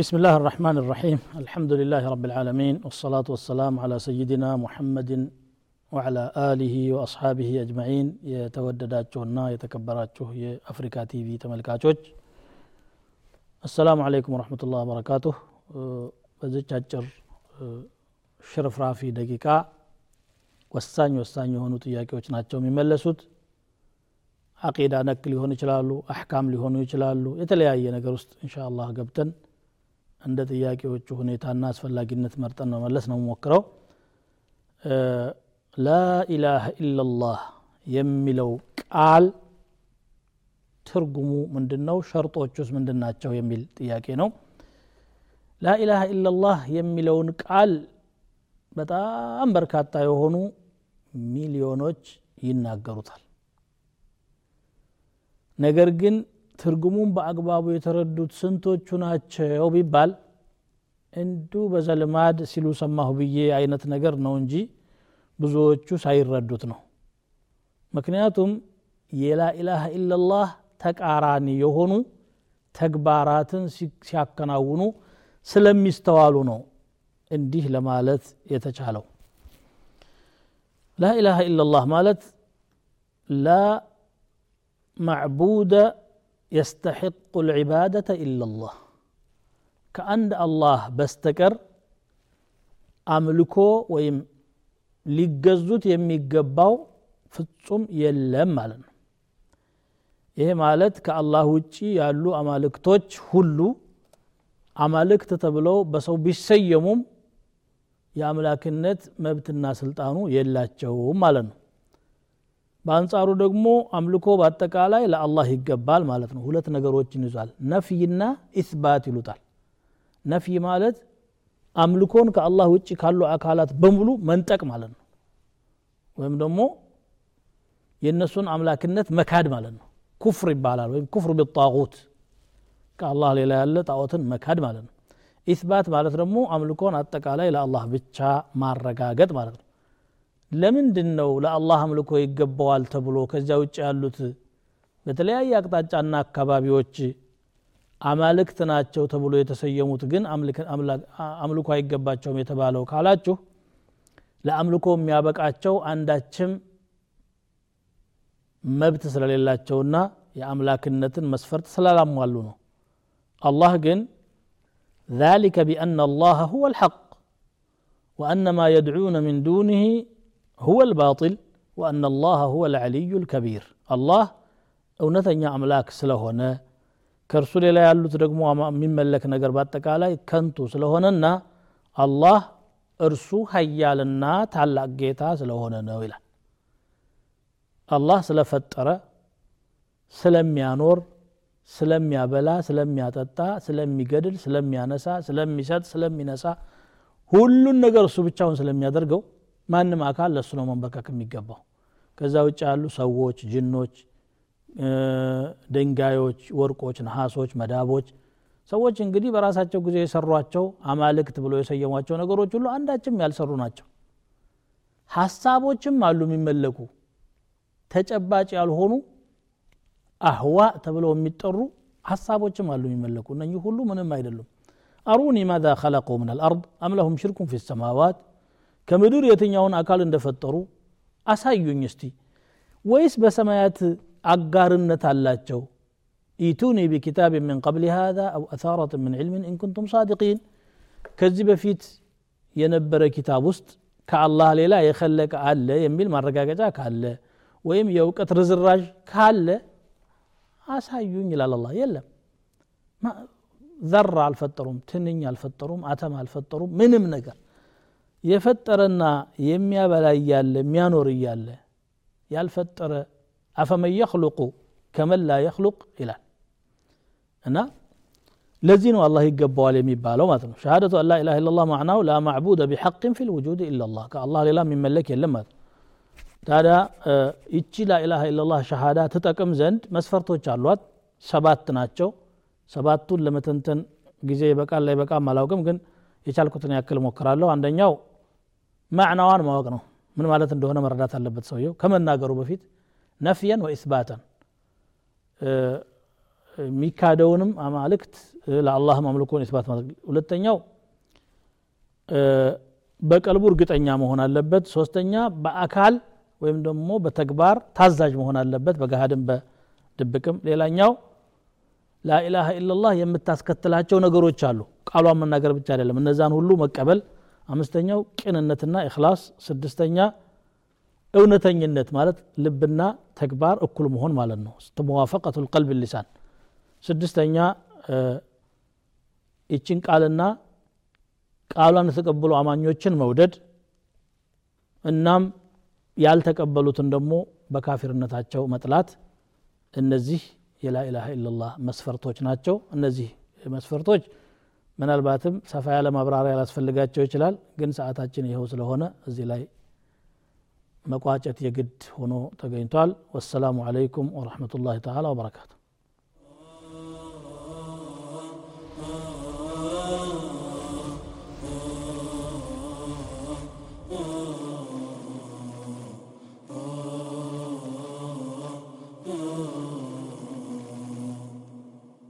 بسم الله الرحمن الرحيم الحمد لله رب العالمين والصلاة والسلام على سيدنا محمد وعلى آله وأصحابه أجمعين يتودداتشونا يتكبراتشو يا أفريكا تي في تملكاتشوج السلام عليكم ورحمة الله وبركاته በዚች አጭር ሽርፍራፊ ደቂቃ ወሳኝ ወሳኝ የሆኑ ጥያቄዎች ናቸው የሚመለሱት አቂዳ ነክ ሊሆኑ ይችላሉ አሕካም ሊሆኑ ይችላሉ የተለያየ ነገር ውስጥ እንሻ አላህ ገብተን እንደ ጥያቄዎቹ ሁኔታና አስፈላጊነት መርጠን መመለስ ነው ሞክረው ላኢላሃ ኢላላህ የሚለው ቃል ትርጉሙ ምንድን ነው ሸርጦቹስ ምንድን ናቸው? የሚል ጥያቄ ነው። ላኢላሃ ኢላላህ የሚለውን ቃል በጣም በርካታ የሆኑ ሚሊዮኖች ይናገሩታል። ነገር ግን ትርጉሙን በአግባቡ የተረዱት ስንቶቹ ናቸው ቢባል እንዱ በዘልማድ ሲሉ ሰማሁ ብዬ አይነት ነገር ነው እንጂ ብዙዎቹ ሳይረዱት ነው። ምክንያቱም የላ ኢላሃ ኢላላህ ተቃራኒ የሆኑ ተግባራትን ሲያከናውኑ ስለሚስተዋሉ ነው እንዲህ ለማለት የተቻለው። ላ ኢላሃ ኢላላህ ማለት ላ ማዕቡደ يستحق العبادة إلا الله كأن الله بستكر أملكو ويم ሊገዙት የሚገባው ፍጹም የለም ማለት ነው ይሄ ማለት ከአላህ ውጭ ያሉ አማልክቶች ሁሉ አማልክት ተብለው በሰው ቢሰየሙም የአምላክነት መብትና ስልጣኑ የላቸውም ማለት ነው በአንጻሩ ደግሞ አምልኮ በአጠቃላይ ለአላህ ይገባል ማለት ነው። ሁለት ነገሮችን ይዟል። ነፍይና ኢስባት ይሉታል። ነፍይ ማለት አምልኮን ከአላህ ውጭ ካሉ አካላት በሙሉ መንጠቅ ማለት ነው። ወይም ደግሞ የእነሱን አምላክነት መካድ ማለት ነው። ኩፍር ይባላል ወይም ኩፍር ቢጣጉት ከአላህ ሌላ ያለ ጣዖትን መካድ ማለት ነው። ኢስባት ማለት ደግሞ አምልኮን አጠቃላይ ለአላህ ብቻ ማረጋገጥ ማለት ነው ለምንድን ነው ለአላህ አምልኮ ይገባዋል ተብሎ ከዚያ ውጭ ያሉት በተለያየ አቅጣጫና አካባቢዎች አማልክት ናቸው ተብሎ የተሰየሙት ግን አምልኮ አይገባቸውም የተባለው ካላችሁ ለአምልኮ የሚያበቃቸው አንዳችም መብት ስለሌላቸውና የአምላክነትን መስፈርት ስላላሟሉ ነው አላህ ግን ذلك بأن الله هو الحق وأن ما يدعون من دونه هو الباطل وأن الله هو العلي الكبير الله እውነተኛ አምላክ ስለሆነ ከእርሱ ሌላ ያሉት ደግሞ የሚመለክ ነገር በአጠቃላይ ከንቱ ስለሆነና አላህ እርሱ ሀያልና ታላቅ ጌታ ስለሆነ ነው ይላል አላህ ስለፈጠረ ስለሚያኖር ስለሚያበላ ስለሚያጠጣ ስለሚገድል ስለሚያነሳ ስለሚሰጥ ስለሚነሳ ሁሉን ነገር እሱ ብቻውን ስለሚያደርገው ማንም አካል ለእሱ ነው መንበርከክ የሚገባው። ከዛ ውጭ ያሉ ሰዎች ጅኖች ድንጋዮች ወርቆች ነሐሶች መዳቦች ሰዎች እንግዲህ በራሳቸው ጊዜ የሰሯቸው አማልክት ብሎ የሰየሟቸው ነገሮች ሁሉ አንዳችም ያልሰሩ ናቸው። ሀሳቦችም አሉ የሚመለኩ። ተጨባጭ ያልሆኑ أهواء ተብለው የሚጠሩ ሀሳቦችም አሉ የሚመለኩ። እነኚህ ሁሉ ምንም አይደሉም። أروني ماذا خلقوا من الأرض أم لهم شرك في السماوات ከምድር የትኛውን አካል እንደፈጠሩ አሳዩኝ እስቲ ወይስ በሰማያት አጋርነት አላቸው ኢቱኒ ቢኪታብ ምን ቀብል ሃذ አው አثረة ምን ዕልምን ኢንኩንቱም ሳዲቂን ከዚህ በፊት የነበረ ኪታብ ውስጥ ከአላህ ሌላ የከለቀ አለ የሚል ማረጋገጫ ካለ ወይም የእውቀት ርዝራዥ ካለ አሳዩኝ ይላል አላ የለም ዘራ አልፈጠሩም ትንኝ አልፈጠሩም አተም አልፈጠሩም ምንም ነገር የፈጠረና የሚያበላ እያለ የሚያኖር እያለ ያልፈጠረ አፈመን የክሉቁ ከመን ላ የክሉቅ ይላል። እና ለዚህ ነው አላህ ይገባዋል የሚባለው ማለት ነው። ሸሃደቱ አን ላኢላሃ ኢላላህ ማዕናው ላ ማዕቡደ ቢሐቅን ፊ ልውጁድ ኢላላህ ከአላህ ሌላ የሚመለክ የለም ማለት ነው። ታዲያ ይቺ ላኢላሃ ኢላላህ ሸሃዳ ትጠቅም ዘንድ መስፈርቶች አሏት። ሰባት ናቸው። ሰባቱን ለመተንተን ጊዜ በቃል ላይ በቃም አላውቅም ግን የቻልኩትን ያክል ሞክራለሁ አንደኛው ማዕናዋን ማወቅ ነው። ምን ማለት እንደሆነ መረዳት አለበት ሰውየው። ከመናገሩ በፊት ነፍየን ወኢስባተን የሚካደውንም አማልክት ለአላህም አምልኮን ኢስባት ሁለተኛው በቀልቡ እርግጠኛ መሆን አለበት። ሶስተኛ በአካል ወይም ደግሞ በተግባር ታዛዥ መሆን አለበት። በገሃድም በድብቅም። ሌላኛው لا إله إلا الله የምታስከትላቸው ነገሮች አሉ። ቃሏን መናገር ብቻ አይደለም እነዛን ሁሉ መቀበል አምስተኛው ቅንነትና إخلاص ስድስተኛ እውነተኝነት ማለት ልብና ተግባር እኩል መሆን ማለት ነው። موافقة القلب اللسان። ስድስተኛ ይችን ቃልና ቃሏን የተቀበሉ አማኞችን መውደድ እናም ያልተቀበሉትን ደግሞ በካፊርነታቸው መጥላት። እነዚህ የላኢላሃ ኢላላህ መስፈርቶች ናቸው። እነዚህ መስፈርቶች ምናልባትም ሰፋ ያለ ማብራሪያ ላስፈልጋቸው ይችላል ግን ሰዓታችን ይኸው ስለሆነ እዚህ ላይ መቋጨት የግድ ሆኖ ተገኝቷል። ወሰላሙ አለይኩም ወረሕመቱላህ ተዓላ ወበረካቱ